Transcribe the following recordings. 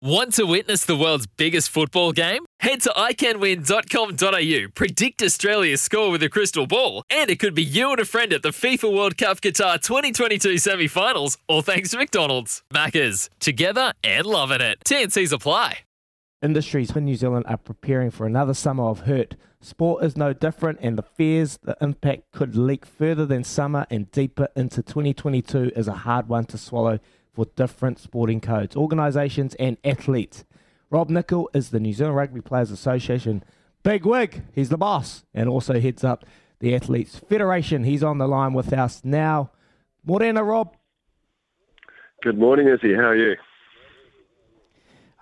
Want to witness the world's biggest football game? Head to iCanWin.com.au, predict Australia's score with a crystal ball, and it could be you and a friend at the FIFA World Cup Qatar 2022 semi finals, all thanks to McDonald's. Maccas, together and loving it. TNC's apply. Industries in New Zealand are preparing for another summer of hurt. Sport is no different, and the fears the impact could leak further than summer and deeper into 2022 is a hard one to swallow for different sporting codes, organisations, and athletes. Rob Nichol is the New Zealand Rugby Players Association big wig. He's the boss and also heads up the Athletes Federation. He's on the line with us now. Morena, Rob. Good morning, Izzy. How are you?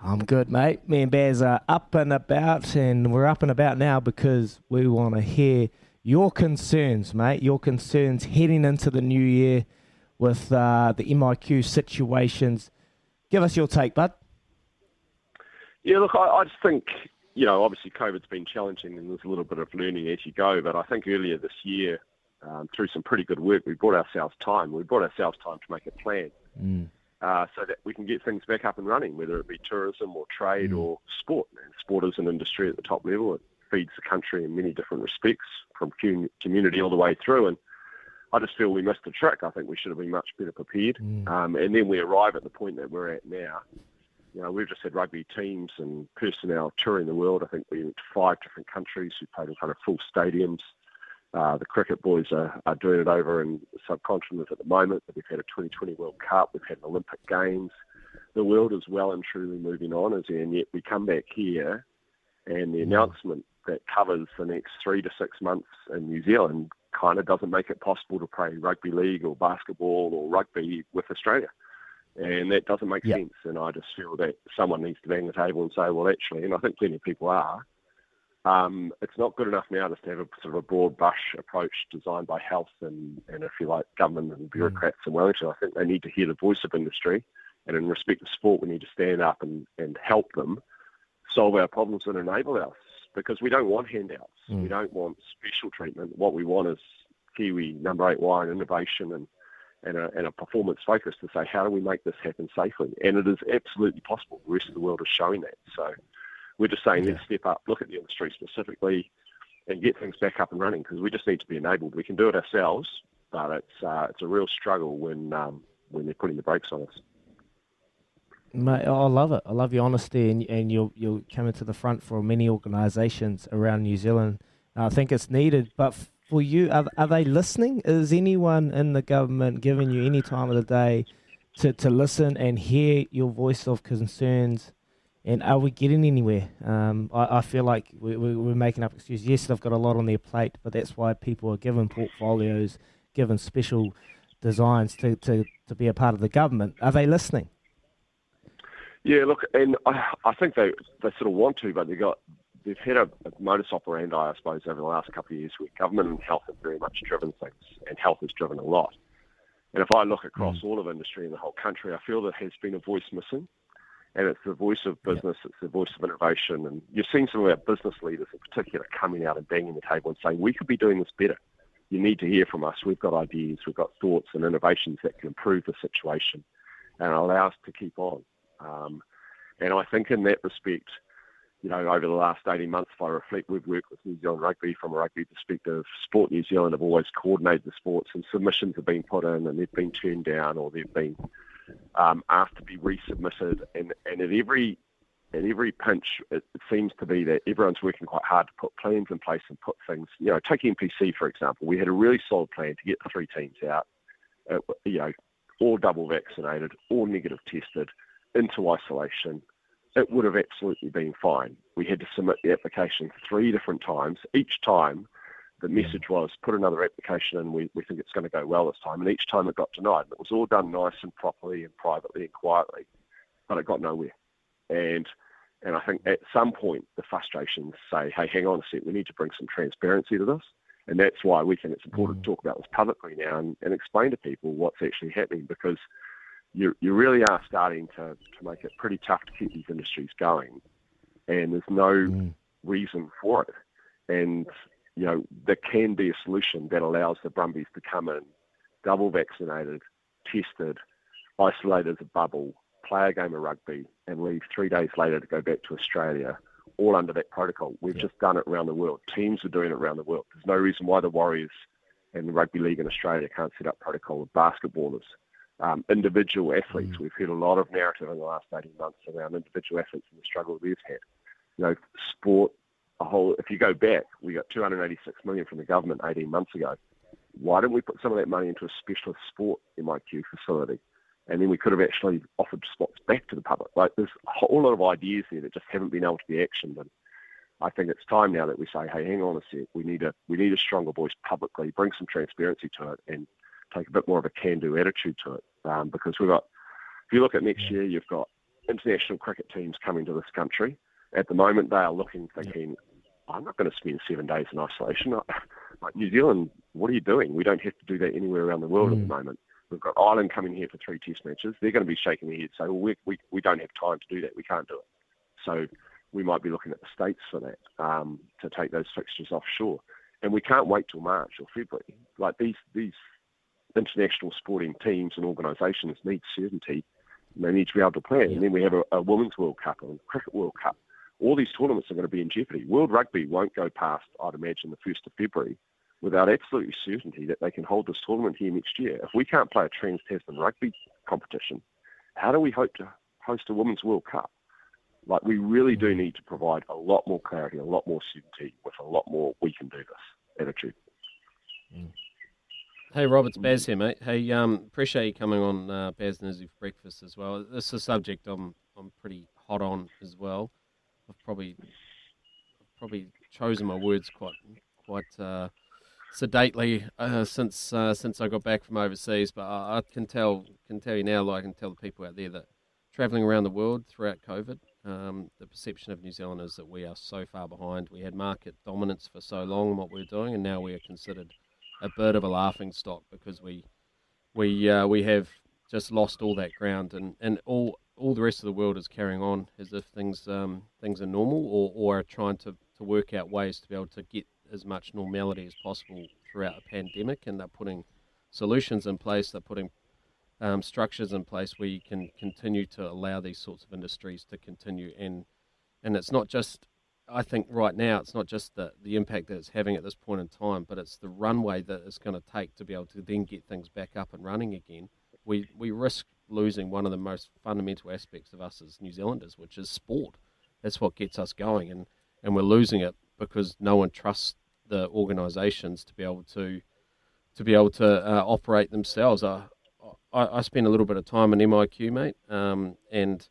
I'm good, mate. Me and Baz are up and about, and we're up and about now because we want to hear your concerns, mate. Your concerns heading into the new year with uh, the MIQ situations. Give us your take, bud. Yeah, look, I, I just think, you know, obviously COVID's been challenging and there's a little bit of learning as you go, but I think earlier this year, um, through some pretty good work, we brought ourselves time. We brought ourselves time to make a plan Mm. uh, so that we can get things back up and running, whether it be tourism or trade or sport. And sport is an industry at the top level. It feeds the country in many different respects, from community all the way through. And I just feel we missed the trick. I think we should have been much better prepared. Um, and then we arrive at the point that we're at now. You know, we've just had rugby teams and personnel touring the world. I think we went to five different countries. We played in front of full stadiums. Uh, the cricket boys are, are doing it over in the subcontinent at the moment. But we've had a 2020 World Cup. We've had an Olympic Games. The world is well and truly moving on, as and yet we come back here, and the announcement that covers the next three to six months in New Zealand kind of doesn't make it possible to play rugby league or basketball or rugby with Australia. And that doesn't make Yeah. sense. And I just feel that someone needs to bang the table and say, well, actually, and I think plenty of people are, um, it's not good enough now just to have a sort of a broad brush approach designed by health and, and if you like, government and bureaucrats in Wellington. I think they need to hear the voice of industry. And in respect to sport, we need to stand up and, and help them solve our problems and enable us because we don't want handouts. We don't want special treatment. What we want is Kiwi number eight wire innovation and, and, a, and a performance focus to say, how do we make this happen safely? And it is absolutely possible. The rest of the world is showing that. So we're just saying, let's step up, look at the industry specifically, and get things back up and running because we just need to be enabled. We can do it ourselves, but it's uh, it's a real struggle when um, when they're putting the brakes on us. Mate, I love it. I love your honesty, and and you're you're coming to the front for many organisations around New Zealand. I think it's needed, but for you, are, are they listening? Is anyone in the government giving you any time of the day to, to listen and hear your voice of concerns? And are we getting anywhere? Um, I, I feel like we, we, we're making up excuses. Yes, they've got a lot on their plate, but that's why people are given portfolios, given special designs to, to, to be a part of the government. Are they listening? Yeah, look, and I, I think they they sort of want to, but they got they've had a, a modus operandi, I suppose, over the last couple of years where government and health have very much driven things, and health has driven a lot. And if I look across mm. all of industry in the whole country, I feel there has been a voice missing, and it's the voice of business, it's the voice of innovation, and you've seen some of our business leaders in particular coming out and banging the table and saying we could be doing this better. You need to hear from us. We've got ideas, we've got thoughts and innovations that can improve the situation and allow us to keep on. Um, and I think in that respect, you know, over the last 18 months, if I reflect, we've worked with New Zealand Rugby from a rugby perspective. Sport New Zealand have always coordinated the sports, and submissions have been put in, and they've been turned down, or they've been um, asked to be resubmitted. And, and at every at every pinch, it, it seems to be that everyone's working quite hard to put plans in place and put things. You know, take NPC for example. We had a really solid plan to get the three teams out. You know, all double vaccinated, all negative tested, into isolation, it would have absolutely been fine. We had to submit the application three different times. Each time, the message was put another application in. We, we think it's going to go well this time. And each time it got denied. It was all done nice and properly and privately and quietly, but it got nowhere. And and I think at some point the frustrations say, hey, hang on a sec, we need to bring some transparency to this. And that's why we think it's important mm. to talk about this publicly now and, and explain to people what's actually happening because you, you really are starting to, to make it pretty tough to keep these industries going. And there's no mm. reason for it. And, you know, there can be a solution that allows the Brumbies to come in double vaccinated, tested, isolated as a bubble, play a game of rugby, and leave three days later to go back to Australia, all under that protocol. We've yeah. just done it around the world. Teams are doing it around the world. There's no reason why the Warriors and the Rugby League in Australia can't set up protocol with basketballers. Um, individual athletes. Mm. We've heard a lot of narrative in the last 18 months around individual athletes and the struggle they've had. You know, sport, a whole. If you go back, we got 286 million from the government 18 months ago. Why don't we put some of that money into a specialist sport MIQ facility? and then we could have actually offered spots back to the public. Like there's a whole lot of ideas there that just haven't been able to be actioned. And I think it's time now that we say, hey, hang on a sec, we need a we need a stronger voice publicly, bring some transparency to it, and take a bit more of a can-do attitude to it. Um, because we've got, if you look at next year, you've got international cricket teams coming to this country. At the moment, they are looking, thinking, I'm not going to spend seven days in isolation. Like New Zealand, what are you doing? We don't have to do that anywhere around the world mm. at the mm. moment. We've got Ireland coming here for three test matches. They're going to be shaking their heads, say, well, we, we, we don't have time to do that. We can't do it. So we might be looking at the States for that, um, to take those fixtures offshore. And we can't wait till March or February. Like these, these international sporting teams and organisations need certainty and they need to be able to plan. And then we have a, a Women's World Cup and a Cricket World Cup. All these tournaments are going to be in jeopardy. World Rugby won't go past, I'd imagine, the 1st of February without absolute certainty that they can hold this tournament here next year. If we can't play a trans Tasman rugby competition, how do we hope to host a Women's World Cup? Like, we really do need to provide a lot more clarity, a lot more certainty with a lot more we can do this attitude. Mm. Hey, Rob, it's Baz here, mate. Hey, um, appreciate you coming on uh, Baz Nizzy for breakfast as well. This is a subject I'm I'm pretty hot on as well. I've probably I've probably chosen my words quite quite uh, sedately uh, since uh, since I got back from overseas, but I, I, can tell can tell you now, like I can tell the people out there that travelling around the world throughout COVID, um, the perception of New Zealand is that we are so far behind. We had market dominance for so long in what we're doing, and now we are considered a bit of a laughing stock because we we uh, we have just lost all that ground, and, and all all the rest of the world is carrying on as if things um, things are normal, or, or are trying to, to work out ways to be able to get as much normality as possible throughout a pandemic, and they're putting solutions in place. They're putting um, structures in place where you can continue to allow these sorts of industries to continue. And and it's not just, I think, right now, it's not just the the impact that it's having at this point in time, but it's the runway that it's going to take to be able to then get things back up and running again. We we risk losing one of the most fundamental aspects of us as New Zealanders, which is sport. That's what gets us going, and and we're losing it because no one trusts the organisations to be able to to be able to uh, operate themselves. I, I, I spent a little bit of time in MIQ, mate, um, and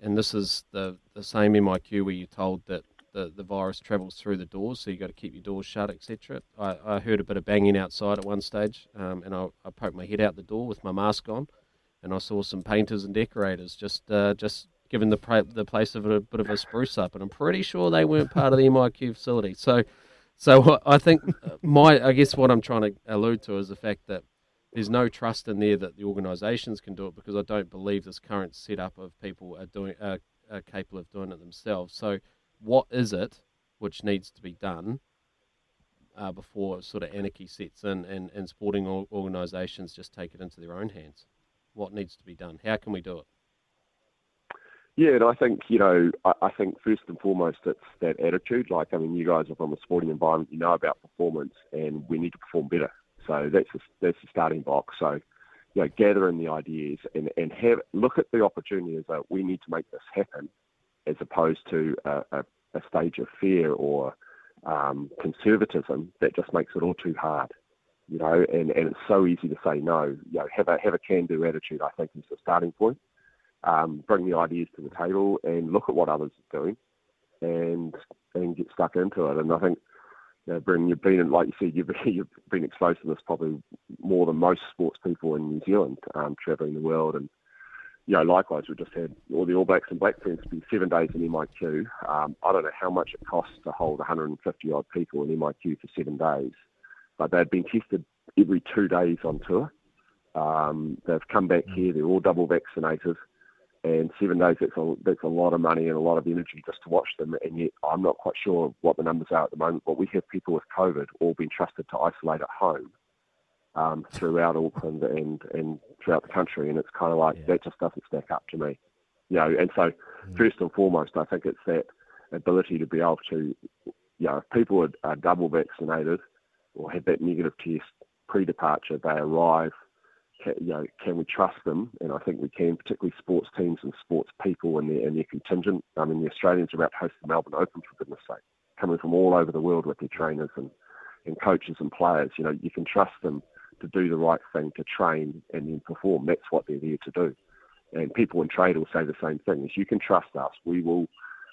and this is the the same MIQ where you're told that the, the virus travels through the doors, so you've got to keep your doors shut, etc. I, I heard a bit of banging outside at one stage, um, and I, I poked my head out the door with my mask on, and I saw some painters and decorators just uh, just given the pra- the place of a bit of a spruce up, and I'm pretty sure they weren't part of the MIQ facility. So, so I think my I guess what I'm trying to allude to is the fact that there's no trust in there that the organisations can do it because I don't believe this current setup of people are doing are capable of doing it themselves. So, what is it which needs to be done uh, before sort of anarchy sets in and, and sporting organisations just take it into their own hands? What needs to be done? How can we do it? Yeah, and I think you know, I, I think first and foremost, it's that attitude. Like, I mean, you guys are from a sporting environment, you know about performance, and we need to perform better. So that's a, that's the starting box. So, you know, gather in the ideas and and have look at the opportunity as that we need to make this happen, as opposed to a, a, a stage of fear or um, conservatism that just makes it all too hard. You know, and, and it's so easy to say no. You know, have a have a can-do attitude. I think is the starting point um, bring the ideas to the table, and look at what others are doing, and and get stuck into it. And I think, you know, Brendan, you've been like you said, you've been, you've been exposed to this probably more than most sports people in New Zealand, um, travelling the world and you know, likewise, we just had all the All Blacks and Black Ferns be seven days in MIQ. Um, I don't know how much it costs to hold 150 odd people in MIQ for seven days, but they've been tested every two days on tour. Um, they've come back here, they're all double vaccinated, and seven days, that's a, that's a lot of money and a lot of energy just to watch them. And yet, I'm not quite sure what the numbers are at the moment, but we have people with COVID all being trusted to isolate at home um, throughout Auckland and, and throughout the country, and it's kind of like yeah. that just doesn't stack up to me, you know. And so, mm. first and foremost, I think it's that ability to be able to, you know, if people are, are double vaccinated or have that negative test pre-departure, they arrive. Can, you know, can we trust them? And I think we can, particularly sports teams and sports people and their, and their contingent. I mean, the Australians are about to host the Melbourne Open, for goodness sake, coming from all over the world with their trainers and, and coaches and players. You know, you can trust them to do the right thing, to train and then perform. That's what they're there to do. And people in trade will say the same thing: is you can trust us. We will,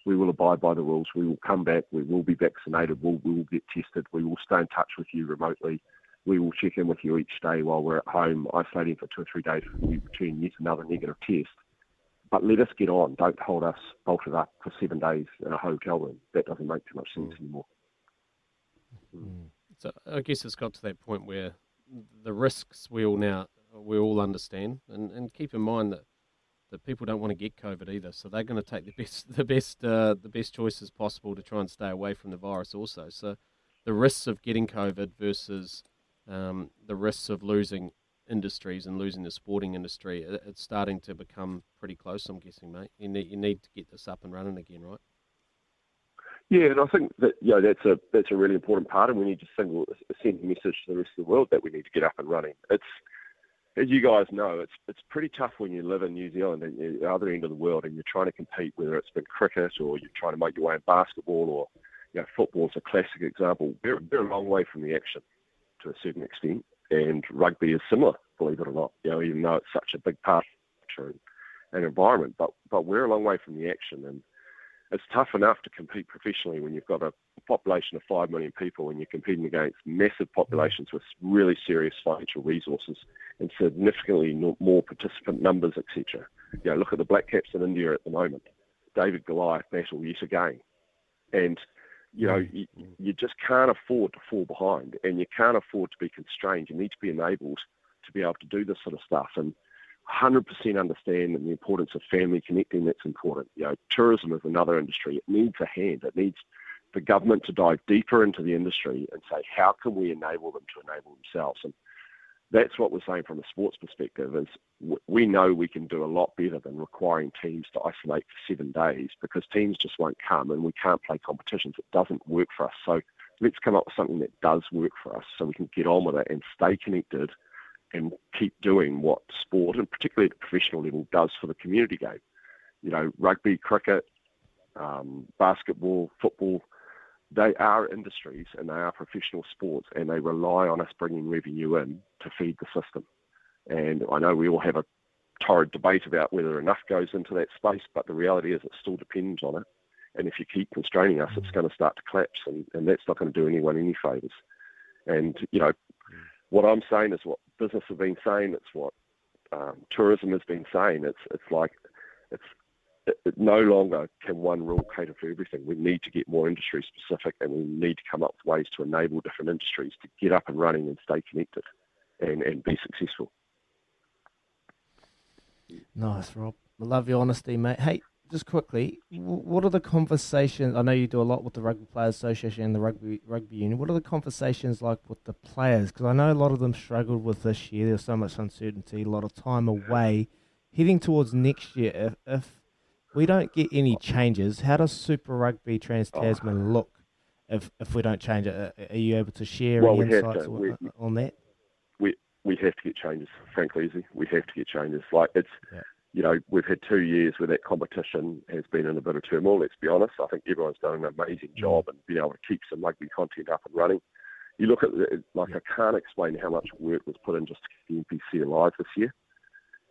we will abide by the rules. We will come back. We will be vaccinated. We'll, we will get tested. We will stay in touch with you remotely. We will check in with you each day while we're at home, isolating for two or three days. We return yet another negative test. But let us get on. Don't hold us bolted up for seven days in a hotel room. That doesn't make too much sense mm. anymore. Mm. So I guess it's got to that point where the risks we all now we all understand, and, and keep in mind that that people don't want to get COVID either, so they're going to take the best the best uh, the best choices possible to try and stay away from the virus also. So the risks of getting COVID versus um, the risks of losing industries and losing the sporting industry, it's starting to become pretty close. I'm guessing, mate. You need you need to get this up and running again, right? Yeah, and I think that you know that's a that's a really important part, and we need to send, send a message to the rest of the world that we need to get up and running. It's as you guys know, it's it's pretty tough when you live in New Zealand and the other end of the world, and you're trying to compete, whether it's been cricket or you're trying to make your way in basketball or you know football is a classic example. We're, we're a long way from the action to a certain extent, and rugby is similar, believe it or not. You know, even though it's such a big part of an environment, but but we're a long way from the action, and it's tough enough to compete professionally when you've got a population of 5 million people and you're competing against massive populations with really serious financial resources and significantly more participant numbers, etc. You know, look at the Black Caps in India at the moment. David Goliath battle yet again. And, you know, you, you just can't afford to fall behind and you can't afford to be constrained. You need to be enabled to be able to do this sort of stuff. And 100% understand the importance of family connecting. That's important. You know, tourism is another industry. It needs a hand. It needs the government to dive deeper into the industry and say, how can we enable them to enable themselves? And that's what we're saying from a sports perspective is we know we can do a lot better than requiring teams to isolate for seven days because teams just won't come and we can't play competitions. It doesn't work for us. So let's come up with something that does work for us so we can get on with it and stay connected – and keep doing what sport, and particularly at the professional level, does for the community game. You know, rugby, cricket, um, basketball, football, they are industries and they are professional sports and they rely on us bringing revenue in to feed the system. And I know we all have a torrid debate about whether enough goes into that space, but the reality is it still depends on it. And if you keep constraining us, it's going to start to collapse, and, and that's not going to do anyone any favours. And you know, what I'm saying is what business have been saying. It's what um, tourism has been saying. It's it's like it's it, it no longer can one rule cater for everything. We need to get more industry specific, and we need to come up with ways to enable different industries to get up and running and stay connected, and and be successful. Nice, Rob. I love your honesty, mate. Hey, just quickly, what are the conversations? I know you do a lot with the Rugby Players Association and the Rugby Rugby Union. What are the conversations like with the players? Because I know a lot of them struggled with this year. There's so much uncertainty, a lot of time away. Heading towards next year, if, if we don't get any changes, how does Super Rugby Trans oh. Tasman oh. look if if we don't change it? Are you able to share well, any insights on, we, on that? We we have to get changes. Frankly, we have to get changes. Like it's. Yeah you know, we've had two years where that competition has been in a bit of turmoil, let's be honest. I think everyone's done an amazing mm. job and been able to keep some rugby content up and running. You look at, the, like, I can't explain how much work was put in just to keep the NPC alive this year.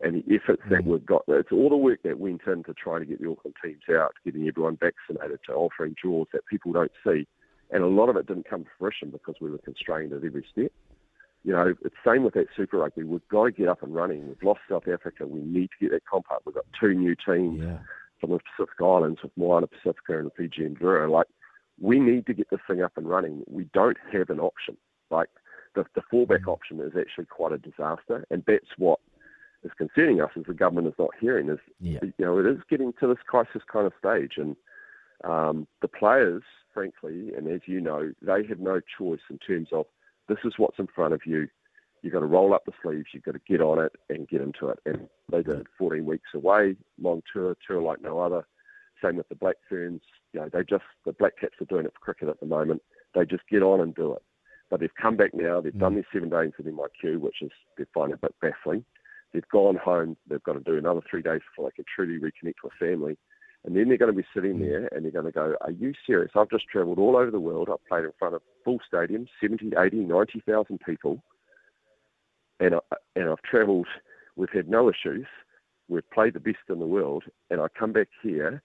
and the efforts that we've got. It's all the work that went into trying to get the Auckland teams out, getting everyone vaccinated, to offering draws that people don't see. And a lot of it didn't come to fruition because we were constrained at every step. You know, it's the same with that Super Rugby. We've got to get up and running. We've lost South Africa. We need to get that comp up. We've got two new teams Yeah. from the Pacific Islands with Moana Pacifica and the Fijian Drua. Like, we need to get this thing up and running. We don't have an option. Like, the, the fallback option is actually quite a disaster, and that's what is concerning us as the government is not hearing. Is Yeah. you know it is getting to this crisis kind of stage, and um, the players, frankly, and as you know, they have no choice in terms of this is what's in front of you. You've got to roll up the sleeves. You've got to get on it and get into it. And they did 14 weeks away, long tour, tour like no other. Same with the Black Ferns. You know, they just the Black Caps are doing it for cricket at the moment. They just get on and do it. But they've come back now. They've done mm. their seven days at MIQ, which is they find a bit baffling. They've gone home. They've got to do another three days before they can truly reconnect with family. And then they're going to be sitting hmm. there and they're going to go, Are you serious? I've just travelled all over the world. I've played in front of full stadiums, 70, 80, 90,000 people. And, I, and I've travelled, we've had no issues. We've played the best in the world. And I come back here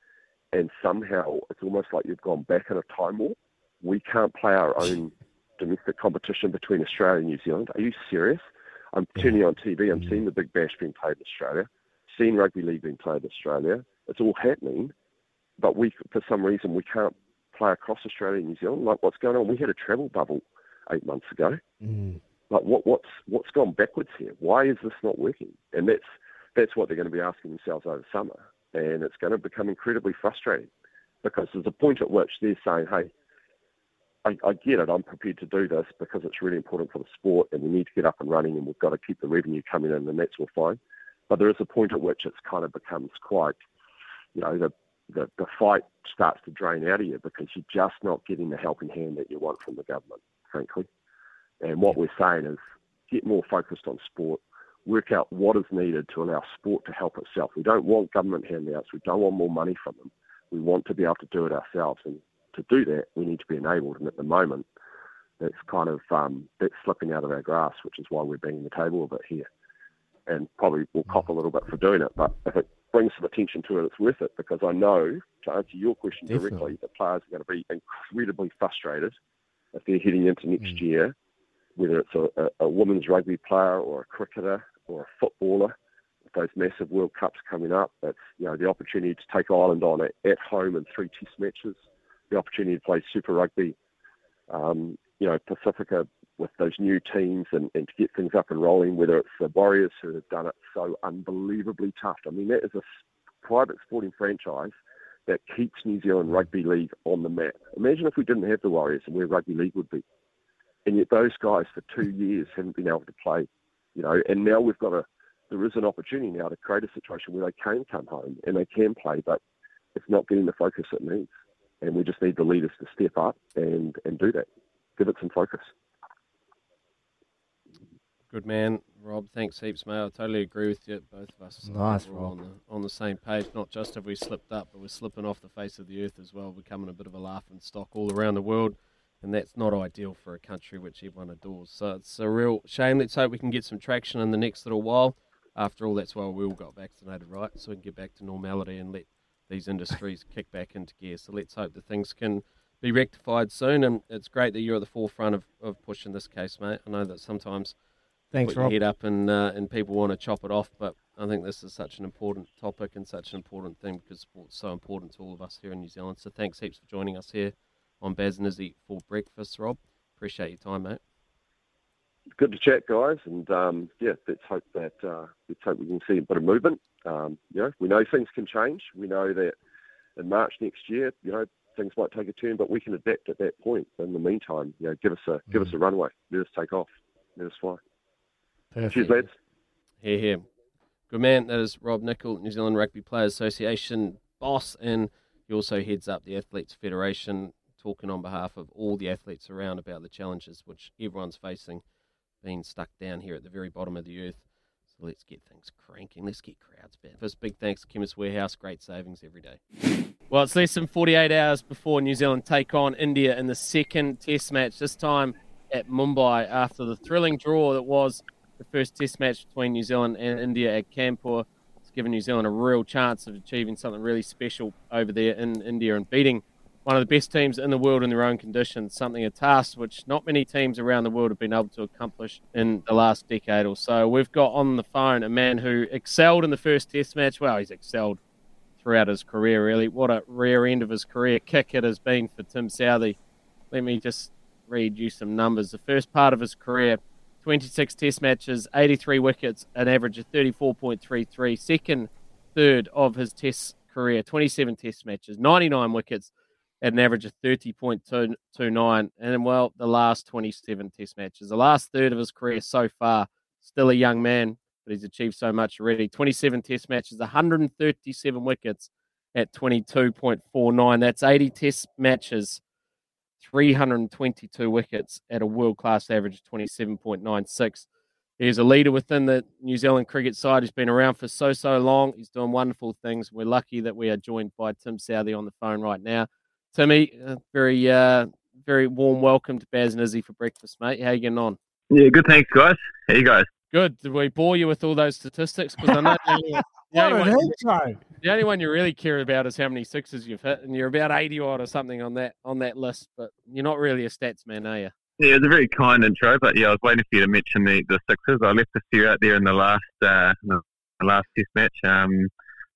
and somehow it's almost like you've gone back in a time warp. We can't play our own domestic competition between Australia and New Zealand. Are you serious? I'm turning on TV. I'm hmm. seeing the Big Bash being played in Australia, seeing rugby league being played in Australia. It's all happening, but we, for some reason, we can't play across Australia and New Zealand. Like what's going on? We had a travel bubble eight months ago. Mm. Like what, what's what's gone backwards here? Why is this not working? And that's that's what they're going to be asking themselves over summer, and it's going to become incredibly frustrating because there's a point at which they're saying, "Hey, I, I get it. I'm prepared to do this because it's really important for the sport, and we need to get up and running, and we've got to keep the revenue coming in, and that's all fine." But there is a point at which it's kind of becomes quite, you know, the the, the fight starts to drain out of you because you're just not getting the helping hand that you want from the government, frankly. And what we're saying is get more focused on sport, work out what is needed to allow sport to help itself. We don't want government handouts. We don't want more money from them. We want to be able to do it ourselves. And to do that, we need to be enabled. And at the moment, that's kind of um, that's slipping out of our grasp, which is why we're banging the table a bit here. And probably we'll cop a little bit for doing it. But if it brings some attention to it, it's worth it because I know, to answer your question Definitely. directly, that players are going to be incredibly frustrated if they're heading into next year, whether it's a, a, a women's rugby player or a cricketer or a footballer. With those massive World Cups coming up, it's you know the opportunity to take Ireland on at, at home in three Test matches, the opportunity to play Super Rugby, um, you know Pacifica with those new teams and, and to get things up and rolling. Whether it's the Warriors who have done it so unbelievably tough. I mean that is a private sporting franchise that keeps New Zealand Rugby League on the map. Imagine if we didn't have the Warriors and where rugby league would be. And yet those guys for two years haven't been able to play, you know, and now we've got a, there is an opportunity now to create a situation where they can come home and they can play, but it's not getting the focus it needs. And we just need the leaders to step up and, and do that. Give it some focus. Good man, Rob. Thanks heaps, mate. I totally agree with you. Both of us Nice, we're on Rob. the, on the same page. Not just have we slipped up, but we're slipping off the face of the earth as well, becoming a bit of a laughing stock all around the world. And that's not ideal for a country which everyone adores. So it's a real shame. Let's hope we can get some traction in the next little while. After all, that's why we all got vaccinated, right? So we can get back to normality and let these industries kick back into gear. So let's hope that things can be rectified soon. And it's great that you're at the forefront of, of pushing this case, mate. I know that sometimes Thanks, put Rob. your head up and uh, and people want to chop it off. But I think this is such an important topic and such an important thing because sport's so important to all of us here in New Zealand. So thanks heaps for joining us here on Baz and Izzy for breakfast, Rob. Appreciate your time, mate. Good to chat, guys, and um, yeah, let's hope that uh, let's hope we can see a bit of movement. Um, you know, we know things can change. We know that in March next year, you know, things might take a turn, but we can adapt at that point. In the meantime, you know, give us a give us a runway. Let us take off. Let us fly. Perfect. Cheers, lads. Here, here. Good man. That is Rob Nichol, New Zealand Rugby Players Association boss, and he also heads up the Athletes Federation, talking on behalf of all the athletes around about the challenges which everyone's facing, being stuck down here at the very bottom of the earth. So let's get things cranking. Let's get crowds back. First, big thanks to Chemist Warehouse. Great savings every day. Well, it's less than 48 hours before New Zealand take on India in the second Test match. This time at Mumbai after the thrilling draw that was the first Test match between New Zealand and India at Kanpur. It's given New Zealand a real chance of achieving something really special over there in India and beating one of the best teams in the world in their own conditions, something a task which not many teams around the world have been able to accomplish in the last decade or so. We've got on the phone a man who excelled in the first Test match. Well, he's excelled throughout his career, really. What a rare end of his career kick it has been for Tim Southee. Let me just read you some numbers. The first part of his career, 26 Test matches, 83 wickets, an average of 34.33. Second, third of his Test career, 27 Test matches, 99 wickets, at an average of 30.29. And well, the last 27 test matches, the last third of his career so far, still a young man, but he's achieved so much already. 27 test matches, 137 wickets at 22.49. That's 80 test matches, 322 wickets at a world class average of 27.96. He's a leader within the New Zealand cricket side. He's been around for so, so long. He's doing wonderful things. We're lucky that we are joined by Tim Southee on the phone right now. Timmy, uh, very uh, very warm welcome to Baz and Izzy for breakfast, mate. How you getting on? Yeah, good. Thanks, guys. How you guys? Good. Did we bore you with all those statistics? Because I know the only, the, only one, the only one you really care about is how many sixes you've hit, and you're about eighty odd or something on that on that list. But you're not really a stats man, are you? Yeah, it was a very kind intro, but yeah, I was waiting for you to mention the, the sixes. I left a few out there in the last uh, the last test match. Um,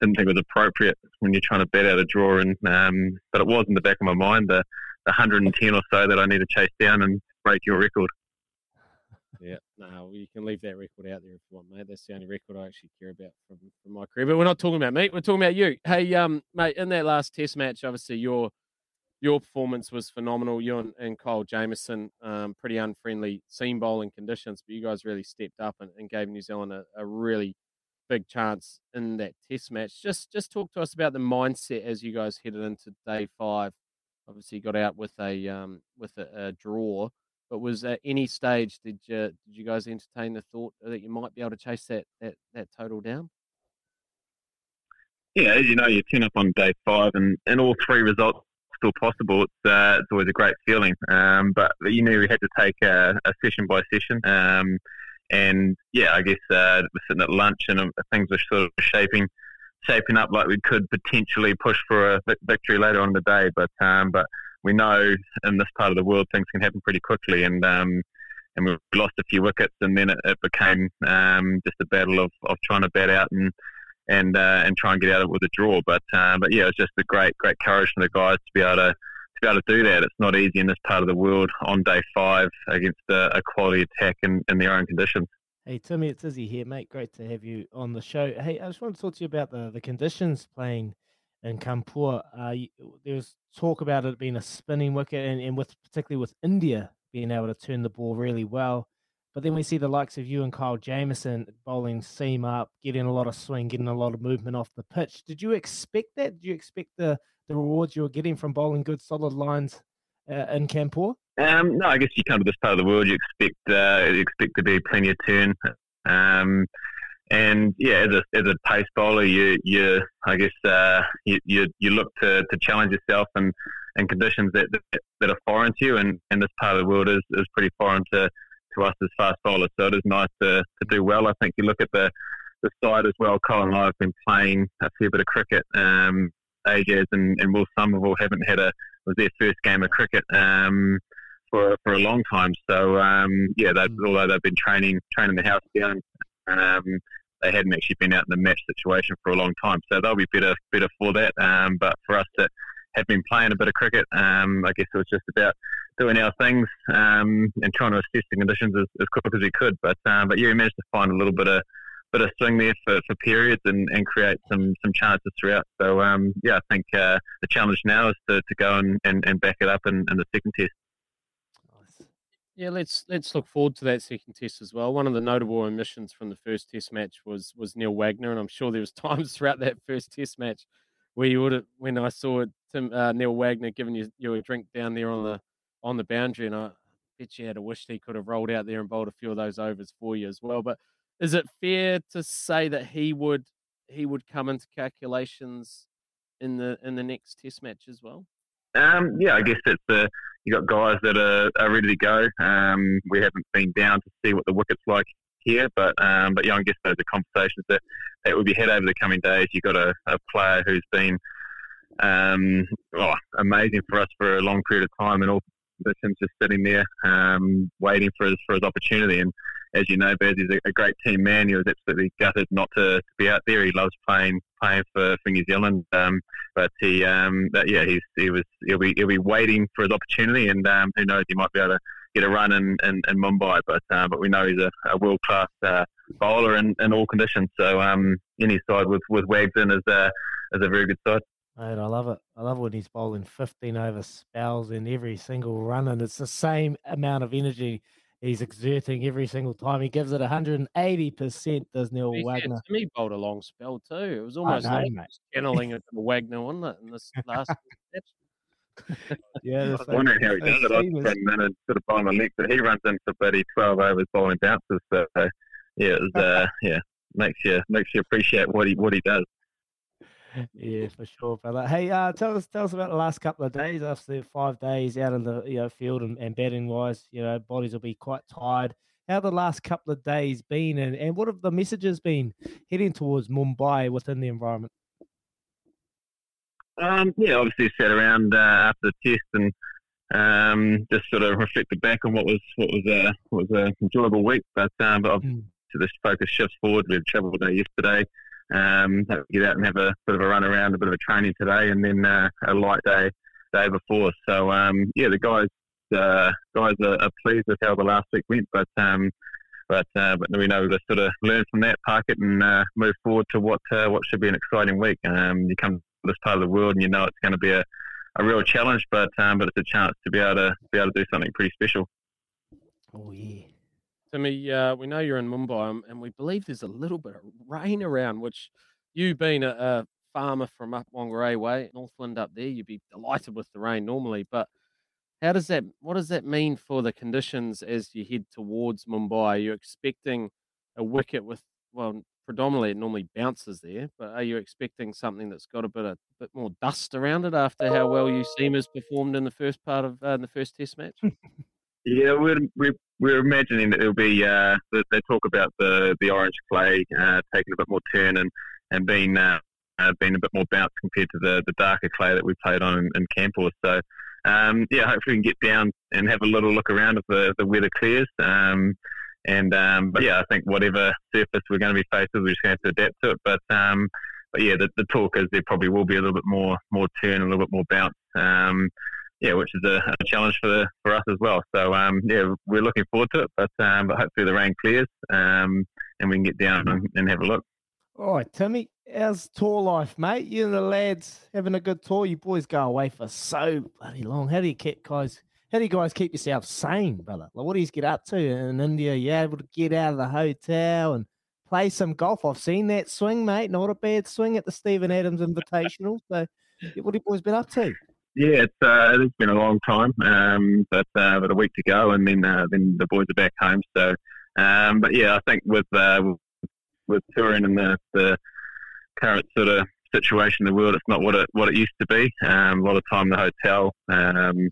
didn't think it was appropriate when you're trying to bet out a draw. And um, but it was in the back of my mind the, the 110 or so that I need to chase down and break your record. Yeah, no, you can leave that record out there if you want, mate. That's the only record I actually care about from, from my career. But we're not talking about me. We're talking about you. Hey, um, mate, in that last Test match, obviously your your performance was phenomenal. You and, and Kyle Jamieson, um, pretty unfriendly seam bowling conditions, but you guys really stepped up and, and gave New Zealand a, a really big chance in that test match. Just just talk to us about the mindset as you guys headed into day five. Obviously, got out with a um, with a, a, draw, but was at any stage did you did you guys entertain the thought that you might be able to chase that that, that total down? Yeah, as you know, you turn up on day five, and, and all three results still possible. It's uh, it's always a great feeling. Um, but you knew we had to take a, a session by session. Um, and yeah, I guess uh, we're sitting at lunch and uh, things were sort of shaping shaping up like we could potentially push for a victory later on in the day. But um, but we know in this part of the world things can happen pretty quickly, and um, and we lost a few wickets, and then it, it became um, just a battle of, of trying to bat out and and uh, and try and get out of it with a draw. But uh, but yeah, it was just a great great courage from the guys to be able to be able to do that. It's not easy in this part of the world on day five against a, a quality attack in, in their own conditions. Hey Timmy, it's Izzy here, mate. Great to have you on the show. Hey, I just want to talk to you about the, the conditions playing in Kanpur. Uh, there was talk about it being a spinning wicket, and, and with particularly with India being able to turn the ball really well. But then we see the likes of you and Kyle Jamieson bowling seam up, getting a lot of swing, getting a lot of movement off the pitch. Did you expect that? Did you expect the the rewards you were getting from bowling good solid lines uh, in Kanpur? Um, no, I guess you come to this part of the world, you expect uh, you expect to be plenty of turn. Um, and yeah, as a, as a pace bowler, you you I guess uh, you, you, you look to, to challenge yourself and and conditions that, that, that are foreign to you, and, and this part of the world is, is pretty foreign to, to us as fast bowlers. So it is nice to, to do well. I think you look at the the side as well. Colin and I have been playing a fair bit of cricket. Um, Ajaz and, and Will Somerville haven't had a was their first game of cricket um, for for a long time. So um, yeah, they, although they've been training training the house down, um, they hadn't actually been out in the match situation for a long time. So they'll be better better for that. Um, but for us that have been playing a bit of cricket, um, I guess it was just about doing our things um, and trying to assess the conditions as, as quick as we could. But uh, but yeah, we managed to find a little bit of bit of swing there for, for periods and, and create some, some chances throughout. So, um, yeah, I think uh, the challenge now is to, to go and, and, and back it up in, in the second test. Yeah, let's let's look forward to that second test as well. One of the notable omissions from the first test match was was Neil Wagner, and I'm sure there was times throughout that first test match where you would have, when I saw Tim uh, Neil Wagner giving you, you a drink down there on the on the boundary, and I bet you had a wish he could have rolled out there and bowled a few of those overs for you as well. But is it fair to say that he would he would come into calculations in the in the next Test match as well? Um, yeah, I guess it's uh, you got guys that are, are ready to go. Um, we haven't been down to see what the wicket's like here. But um, but yeah, I guess those are conversations that, that will be had over the coming days. You've got a, a player who's been um, oh, amazing for us for a long period of time, and all positions just sitting there um, waiting for his for his opportunity. And as you know, Bez is a, a, great team man. He was absolutely gutted not to, to, be out there. He loves playing playing for, for New Zealand, um, but he um, yeah he's he was he'll be he'll be waiting for his opportunity, and um, who knows he might be able to get a run in, in, in Mumbai. But uh, but we know he's a, a world class uh, bowler in, in all conditions. So um, any side with with Wags in is a is a very good side. Mate, I love it. I love when he's bowling 15 over spells in every single run, and it's the same amount of energy he's exerting every single time. He gives it 180%, does Neil he Wagner. He bowled a long spell too. It was almost know, like channeling it to Wagner, wasn't it, in this last yeah, I wonder how he does it. I was running in and sort of bowling my leg, but he runs into bloody 12 overs bowling bounces. So, yeah, it was, uh, yeah, makes you makes you appreciate what he what he does yeah, for sure, fella. Hey, uh, tell us tell us about the last couple of days after five days out in the you know field and, and batting wise. You know, bodies will be quite tired. How the last couple of days been, and, and what have the messages been heading towards Mumbai within the environment? Um, yeah, obviously sat around uh, after the test and um, just sort of reflected back on what was what was a what was a enjoyable week. But um, but mm. to this focus shifts forward. We've travelled day yesterday. Um, get out and have a bit of a run around, a bit of a training today, and then uh, a light day day before. So um, yeah, the guys uh, guys are, are, pleased with how the last week went, but um, but uh, but we know to sort of learn from that, park it, and uh, move forward to what uh, what should be an exciting week. Um, you come to this part of the world, and you know it's going to be a, a real challenge, but um, but it's a chance to be able to be able to do something pretty special. Oh yeah. Timmy, uh, we know you're in Mumbai, and we believe there's a little bit of rain around. Which you, being a, a farmer from up Whangarei way, Northland up there, you'd be delighted with the rain normally. But how does that? What does that mean for the conditions as you head towards Mumbai? Are you expecting a wicket with well, predominantly it normally bounces there, but are you expecting something that's got a bit of bit more dust around it after how well you seam has performed in the first part of uh, the first Test match? Yeah, we're, we're, we're imagining that it'll be, uh, they talk about the, the orange clay uh, taking a bit more turn and, and being, uh, uh, being a bit more bounce compared to the, the darker clay that we played on in, in Kanpur. So, um, yeah, hopefully we can get down and have a little look around if the, the weather clears. Um, and um, but yeah, I think whatever surface we're going to be faced with, we're just going to have to adapt to it. But um, but yeah, the, the talk is there probably will be a little bit more more turn, a little bit more bounce. Um, yeah, which is a, a, challenge for the, for us as well. So um, yeah, we're looking forward to it, but um, but hopefully the rain clears um, and we can get down and, and, have a look. All right, Timmy, how's tour life, mate? You and the lads having a good tour. You boys go away for so bloody long. How do you keep guys? How do you guys keep yourself sane, brother? Like, what do you get up to in India? You able to get out of the hotel and play some golf? I've seen that swing, mate. Not a bad swing at the Stephen Adams Invitational. So, what have you boys been up to? Yeah, it's uh, it's been a long time, um, but uh, but a week to go, and then uh, then the boys are back home. So, um, but yeah, I think with uh, with touring and the, the current sort of situation in the world, it's not what it what it used to be. Um, a lot of time in the hotel. Um,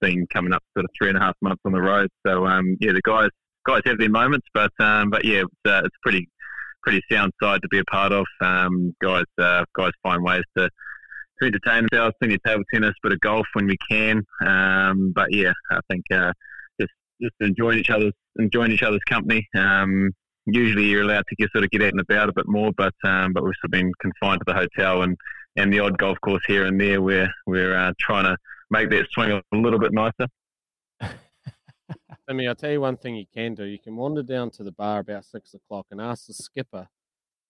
been coming up sort of three and a half months on the road. So um, yeah, the guys guys have their moments, but um, but yeah, it's, uh, it's pretty pretty sound side to be a part of. Um, guys uh, guys find ways to to entertain ourselves, plenty of table tennis, bit of golf when we can. Um, but yeah, I think uh, just just enjoying each other's enjoying each other's company. Um, usually you're allowed to get, sort of get out and about a bit more, but um, but we've sort of been confined to the hotel and, and the odd golf course here and there where we're uh, trying to make that swing a little bit nicer. I mean, I'll tell you one thing you can do. You can wander down to the bar about six o'clock and ask the skipper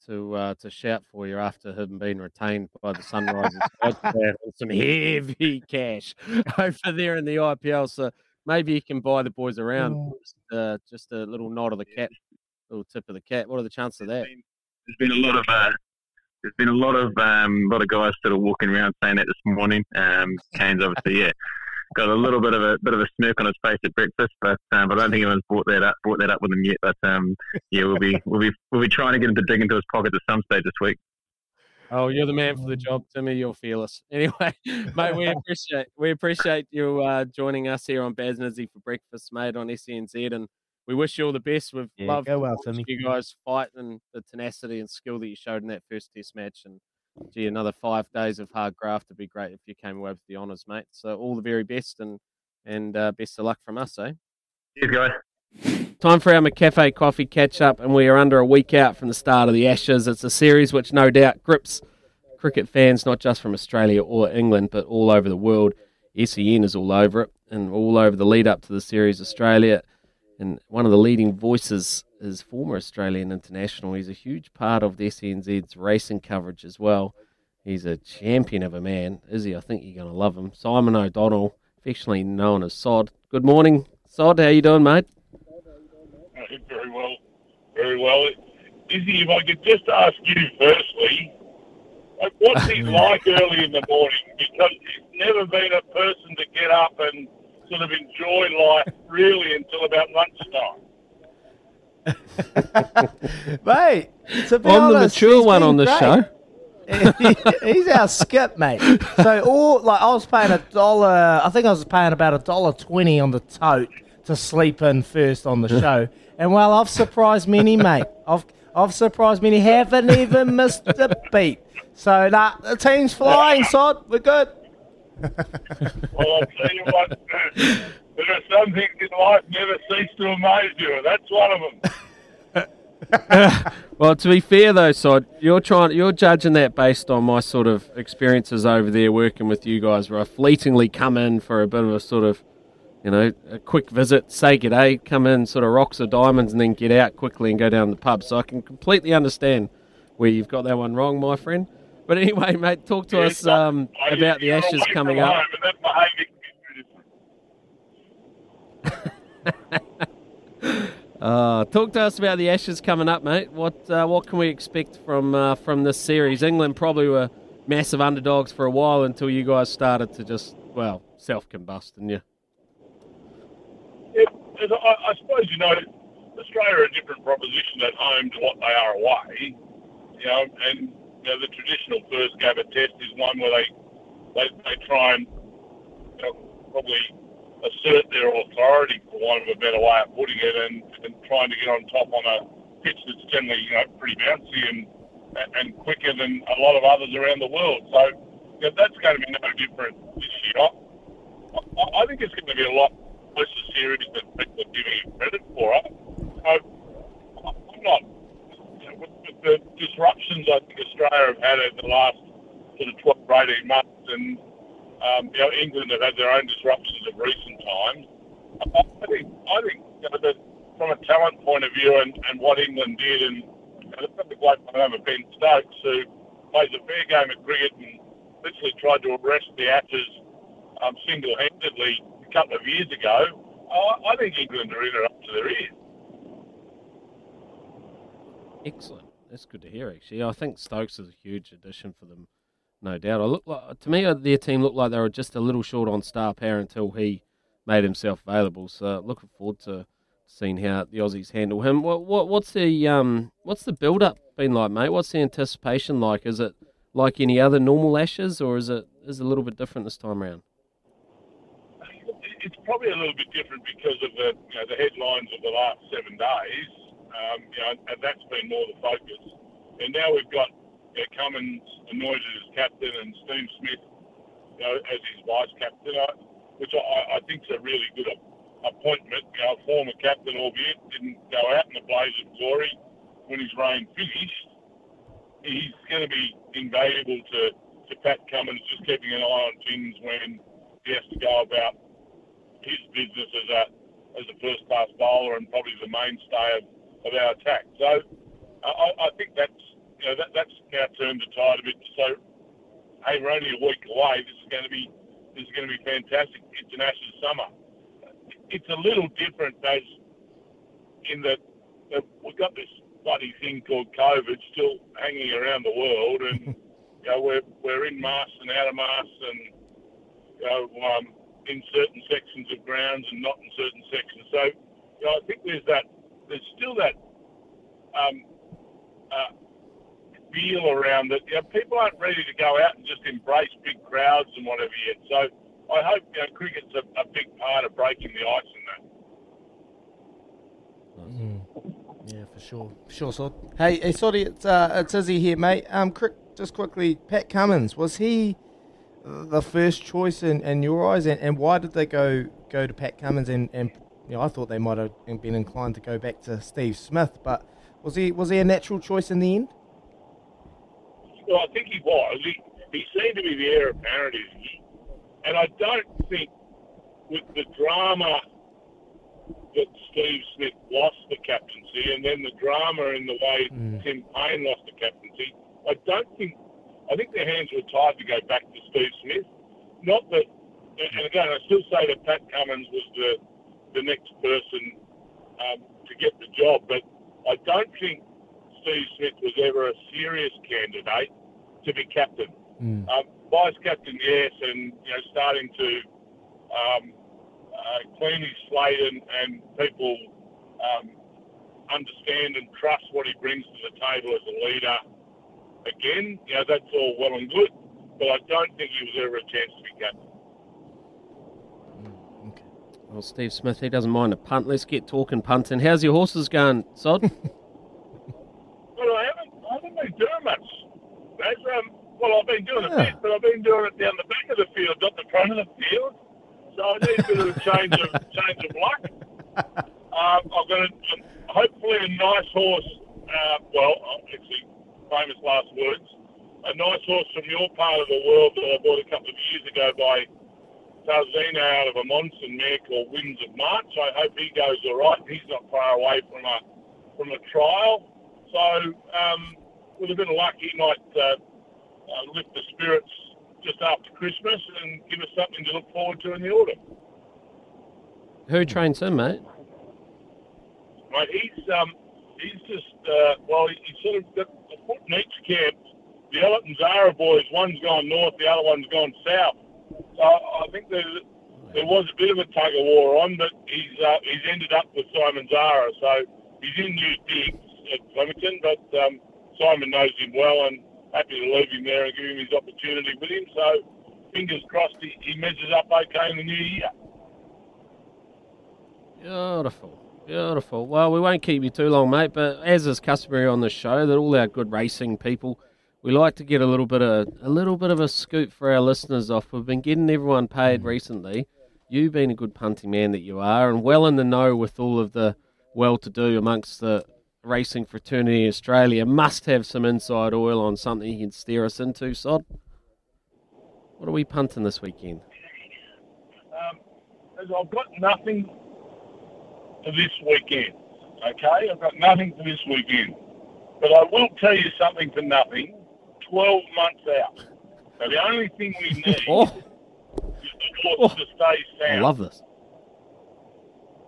to uh, to shout for you after him being retained by the Sunrisers with some heavy cash over there in the IPL. So maybe you can buy the boys around. Oh. Just, uh, just, a little nod of the cat, little tip of the cap. What are the chances of that? There's been a lot of uh, there's been a lot of um, lot of guys sort of walking around saying that this morning. Um, Kane's obviously yeah got a little bit of a bit of a smirk on his face at breakfast, but um, I don't think anyone's brought that up brought that up with him yet. But um, yeah, we'll be we'll be we'll be trying to get him to dig into his pocket at some stage this week. Oh, you're the man for the job, Timmy. You're fearless. Anyway, mate, we appreciate we appreciate you uh, joining us here on Baz Nizzy for breakfast, mate, on SENZ, and we wish you all the best. We've Yeah, loved go well, watching Timmy. you guys fight and the tenacity and skill that you showed in that first test match. And gee, another five days of hard graft would be great if you came away with the honours, mate. So all the very best and and uh, best of luck from us, eh? Cheers, guys. Time for our McCafe coffee catch up, and we are under a week out from the start of the Ashes. It's a series which no doubt grips cricket fans, not just from Australia or England, but all over the world. SEN is all over it, and all over the lead up to the series. Australia, and one of the leading voices is former Australian international. He's a huge part of the SEN's racing coverage as well. He's a champion of a man, is he? I think you're going to love him. Simon O'Donnell, affectionately known as Sod. Good morning, Sod. How you doing, mate? Uh, very well, very well. Izzy, if I could just ask you firstly, like, what's he like early in the morning? Because he's never been a person to get up and sort of enjoy life really until about lunchtime. Mate, to be I'm the mature he's one on the show. he's our skip, mate. So all like I was paying a dollar. I think I was paying about a dollar twenty on the tote to sleep in first on the show. And well, I've surprised many, mate. I've I've surprised many. Haven't even missed a beat. So nah, the team's flying, sod. We're good. Well, I'll tell you what, there are some things in life never cease to amaze you, that's one of them. Well, to be fair though, Sod, you're trying, you're judging that based on my sort of experiences over there working with you guys, where I fleetingly come in for a bit of a sort of, you know, a quick visit, say good day, come in, sort of rocks or diamonds, and then get out quickly and go down the pub. So I can completely understand where you've got that one wrong, my friend. But anyway, mate, talk to us um, about the Ashes coming up. home, and that behaviour Uh, talk to us about the Ashes coming up, mate. What uh, what can we expect from uh, from this series? England probably were massive underdogs for a while until you guys started to just well self combust, didn't you? Yeah, I, I suppose you know, Australia are a different proposition at home to what they are away. You know, and you know, the traditional first of test is one where they they, they try and you know, probably assert their authority, for want of a better way of putting it, and, and trying to get on top on a pitch that's generally you know pretty bouncy and and quicker than a lot of others around the world. So you know, that's going to be no different this year. I, I, think it's going to be a lot closer series than people are giving it credit for. I, I'm not. The disruptions I think Australia have had over the last sort of 12 or 18 months, and um, you know, England have had their own disruptions of recent times. I, think, I think you know, that from a talent point of view, and, and what England did, and you know, they've got the great over Ben Stokes, who plays a fair game of cricket and literally tried to arrest the Ashes um, single-handedly a couple of years ago. I, I think England are in it up to their ears. Excellent. That's good to hear. Actually, I think Stokes is a huge addition for them, no doubt. I look like to me uh, their team looked like they were just a little short on star power until he made himself available. So looking forward to seeing how the Aussies handle him. What, what what's the um what's the build up been like, mate? What's the anticipation like? Is it like any other normal Ashes, or is it is it a little bit different this time around? It's probably a little bit different because of the you know the headlines of the last seven days. Um, you know, and that's been more the focus. And now we've got you know, Cummins anointed as captain and Steve Smith, you know, as his vice captain, uh, which I, I think is a really good appointment. You know, former captain, albeit didn't go out in a blaze of glory when his reign finished. He's going to be invaluable to, to Pat Cummins, just keeping an eye on things when he has to go about his business as a as a first class bowler and probably the mainstay of, of our attack. So I, I think that's you know that, that's now turned the tide a bit. So hey, we're only a week away. This is going to be this is going to be fantastic international summer. It's a little different as in that, that we've got this bloody thing called COVID still hanging around the world, and you know we're we're in masks and out of masks, and you know um, in certain sections of grounds and not in certain sections. So you know I think there's that there's still that um, uh, feel around that. You know, people aren't ready to go out and just embrace big crowds and whatever yet. So I hope you know cricket's a, a big part of breaking the ice in that. Yeah, for sure, for sure. So, hey, hey, sorry, it's uh, it's Izzy here, mate. Um, quick, just quickly, Pat Cummins was he the first choice in, in your eyes, and, and why did they go go to Pat Cummins? And, and you know, I thought they might have been inclined to go back to Steve Smith, but was he was he a natural choice in the end? Well, I think he was. He, he seemed to be the heir apparent, isn't he? And I don't think with the drama that Steve Smith lost the captaincy and then the drama in the way Mm. Tim Paine lost the captaincy, I don't think, I think their hands were tied to go back to Steve Smith. Not that, and again, I still say that Pat Cummins was the, the next person um, to get the job, but I don't think Steve Smith was ever a serious candidate to be captain. Mm. Um, vice captain, yes, and you know, starting to um, uh, clean his slate and, and people um, understand and trust what he brings to the table as a leader. Again, you know, that's all well and good, but I don't think he was ever a chance to be captain. Well, Steve Smith, he doesn't mind a punt. Let's get talking punting. How's your horses going, Sod? But I haven't, I haven't been doing much. That's, um, well, I've been doing a bit, but I've been doing it down the back of the field, not the front of the field. So I need a bit of a change of change of luck. Um, I've got a, hopefully a nice horse. Uh, well, actually, famous last words. A nice horse from your part of the world that I bought a couple of years ago by Tarzino out of a monsoon mare called Winds of March. I hope he goes all right. He's not far away from a from a trial. So um, with a bit of luck, he might uh, uh, lift the spirits just after Christmas and give us something to look forward to in the autumn. Who trains him, mate? Mate, he's um, he's just uh, well, he, he's sort of got a foot in each camp. The and Zahra boys, one's gone north, the other one's gone south. So I think there there was a bit of a tug of war on, but he's uh, he's ended up with Simon Zahra. So he's in New Digs at Flemington, but um, Simon knows him well and happy to leave him there and give him his opportunity with him. So fingers crossed he, he measures up okay in the new year. Beautiful. Beautiful. Well, we won't keep you too long, mate, but as is customary on the show, that all our good racing people, we like to get a little bit of a little bit of a scoop for our listeners off. We've been getting everyone paid recently. You being a good punting man that you are, and well in the know with all of the well-to-do amongst the racing fraternity in Australia, must have some inside oil on something you can steer us into, Sod. What are we punting this weekend? Um, I've got nothing for this weekend. Okay, I've got nothing for this weekend, but I will tell you something for nothing. Twelve months out. So the only thing we need Oh, is the horse oh. to stay sound. I love this.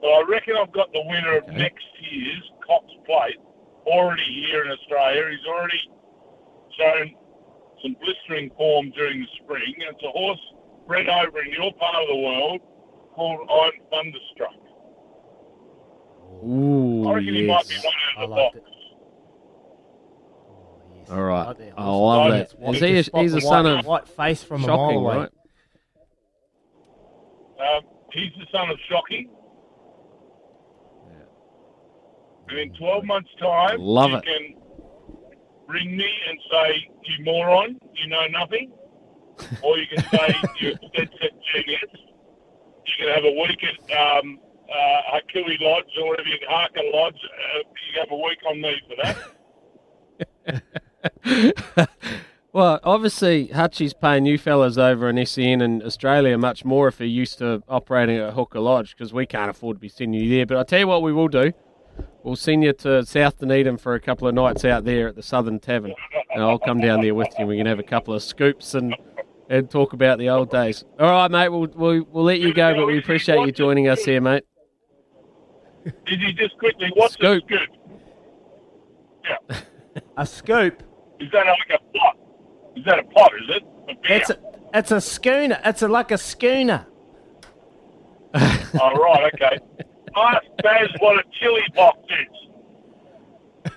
But I reckon I've got the winner of next year's Cox Plate already here in Australia. He's already shown some blistering form during the spring. And it's a horse bred over in your part of the world called I'm Thunderstruck. Ooh, I reckon he might be yes. one out of the box. All right. Like that I love Like that. that. Is he? A, he's a son white, of white face from a mile shocking, away. right? Um, he's the son of Shocking. And in 12 months' time, Love you it. can ring me and say, you moron, you know nothing. or you can say, you're a dead set genius. You can have a week at um, uh, Huka Lodge or whatever you Huka Lodge. Uh, you can have a week on me for that. well, obviously, Hutchie's paying you fellas over in SEN and Australia much more if you're used to operating at Huka Lodge because we can't afford to be sending you there. But I'll tell you what we will do. We'll send you to South Dunedin for a couple of nights out there at the Southern Tavern. And I'll come down there with you and we can have a couple of scoops and, and talk about the old days. All right, mate, we'll, we'll, we'll let you go, but we appreciate you joining us here, mate. Did you just quickly, what's Scoop. a scoop? Yeah. A scoop. Is that like a pot? Is that a pot, is it? It's a, it's a schooner. It's a, like a schooner. Oh, right, okay. Ask Baz what a chili box is.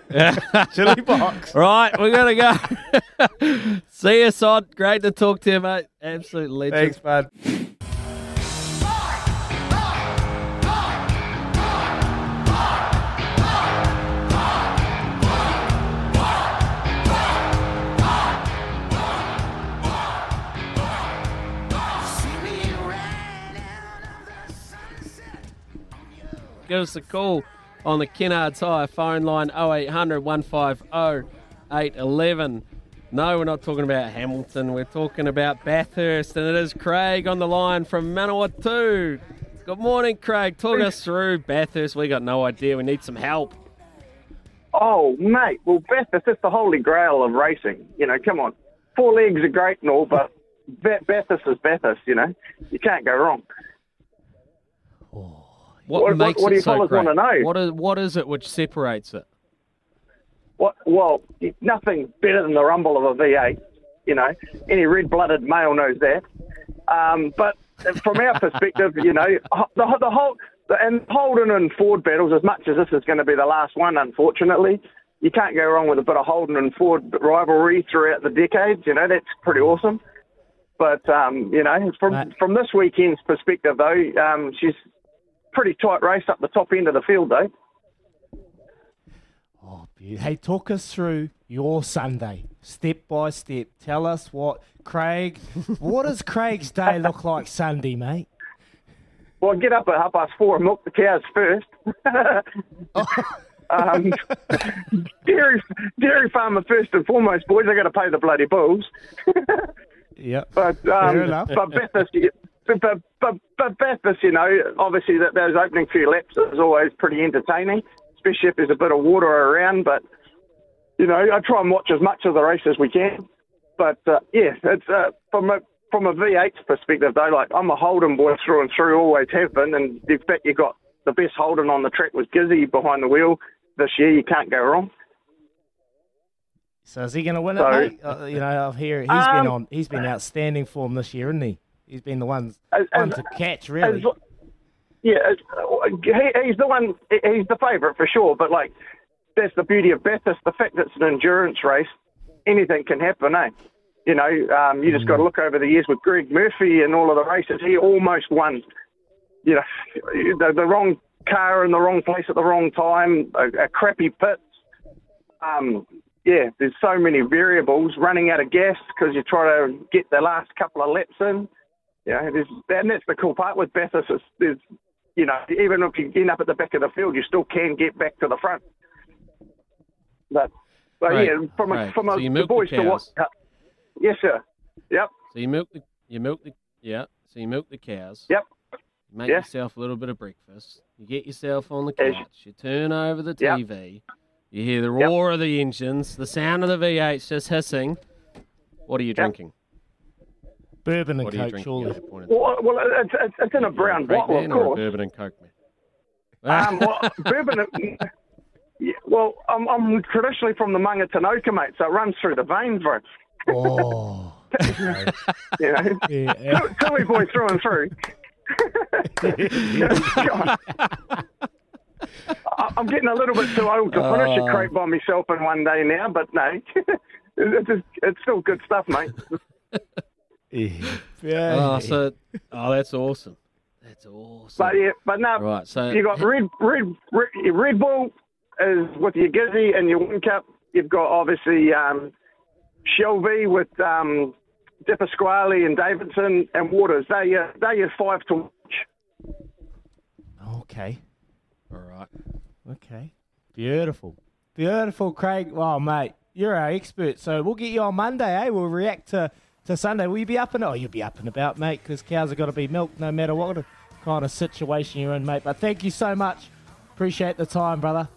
Chili box. Right, we're going to go. See you, Sod. Great to talk to you, mate. Absolute legend. Thanks, bud. Give us a call on the Kennard Tire phone line 0800 150 811. No, we're not talking about Hamilton. We're talking about Bathurst, and it is Craig on the line from Manawatu. Good morning, Craig. Talk us through Bathurst. We got no idea. We need some help. Oh, mate. Well, Bathurst is the holy grail of racing. You know, come on. Four legs are great and all, but Ba- Bathurst is Bathurst, you know. You can't go wrong. What, What- makes what- what do it you so great? What is, what is it which separates it? What? Well, nothing better than the rumble of a V8. You know, any red-blooded male knows that. Um, but from our perspective, you know, the, the whole and Holden and Ford battles, as much as this is going to be the last one, unfortunately, you can't go wrong with a bit of Holden and Ford rivalry throughout the decades. You know, that's pretty awesome. But um, you know, from from this weekend's perspective, though, um, she's pretty tight race up the top end of the field, though. Hey, talk us through your Sunday, step by step. Tell us what Craig. what does Craig's day look like Sunday, mate? Well, I get up at half past four and milk the cows first. um, dairy, dairy farmer first and foremost, boys. I got to pay the bloody bills. Yep. But um, Fair enough. but you- but, but, but, but Bathurst, you know, obviously that those opening few laps is always pretty entertaining, especially if there's a bit of water around. But you know, I try and watch as much of the race as we can. But uh, yeah, it's uh, from a from a V8 perspective though. Like I'm a Holden boy through and through, always have been. And in fact, you got the best Holden on the track was Gizzy behind the wheel this year. You can't go wrong. So is he going to win it, mate? Uh, you know, I've hear he's Um, been on. He's been outstanding form this year, isn't he? He's been the one, As- one to catch, really. As- yeah, as- he, he's the one. He's the favourite for sure. But like, that's the beauty of Bathurst. The fact that it's an endurance race, anything can happen, eh? You know, um, you just got to look over the years with Greg Murphy and all of the races. He almost won. You know, the, the wrong car in the wrong place at the wrong time, a, a crappy pit. Um, yeah, there's so many variables. Running out of gas because you try to get the last couple of laps in. Know, and that's the cool part with Bathurst. Is you know, even if you end up at the back of the field, you still can get back to the front. But, but Right, yeah, from a, right. from a, So you the milk the boys to what? cows. yes, sir. Yep. So you milk the you milk the yeah. So you milk the cows. Yep. You make Yeah. yourself a little bit of breakfast. You get yourself on the couch. You turn over the Yep. TV. You hear the roar of the engines, the sound of the V8s just hissing. What are you drinking? Bourbon and What coke, surely. at that point in Well, well it's, it's, it's in a brown Great bottle, of man a course. bourbon and coke man? Um, well, bourbon. Yeah, well, I'm, I'm traditionally from the Mangatainoka, mate, so it runs through the veins, bro. Oh. you know, Yeah. Tilly boy through and through. I- I'm getting a little bit too old to finish a crate by myself in one day now, but no, it's, just, it's still good stuff, mate. Yeah. Oh, so oh, that's awesome. That's awesome. But yeah, but no, Right, so you got Red Red Red, Red Bull is with your Gizzy and your Whincup. You've got obviously um, Shelby with um, De Pasquale and Davison and Waters. They your they your five to watch. Okay. All right. Okay. Beautiful. Beautiful, Craig. Well, mate, you're our expert, so we'll get you on Monday, eh? We'll react to, to Sunday. Will you be up and Oh, you'll be up and about, mate, because cows have got to be milked no matter what kind of situation you're in, mate. But thank you so much. Appreciate the time, brother.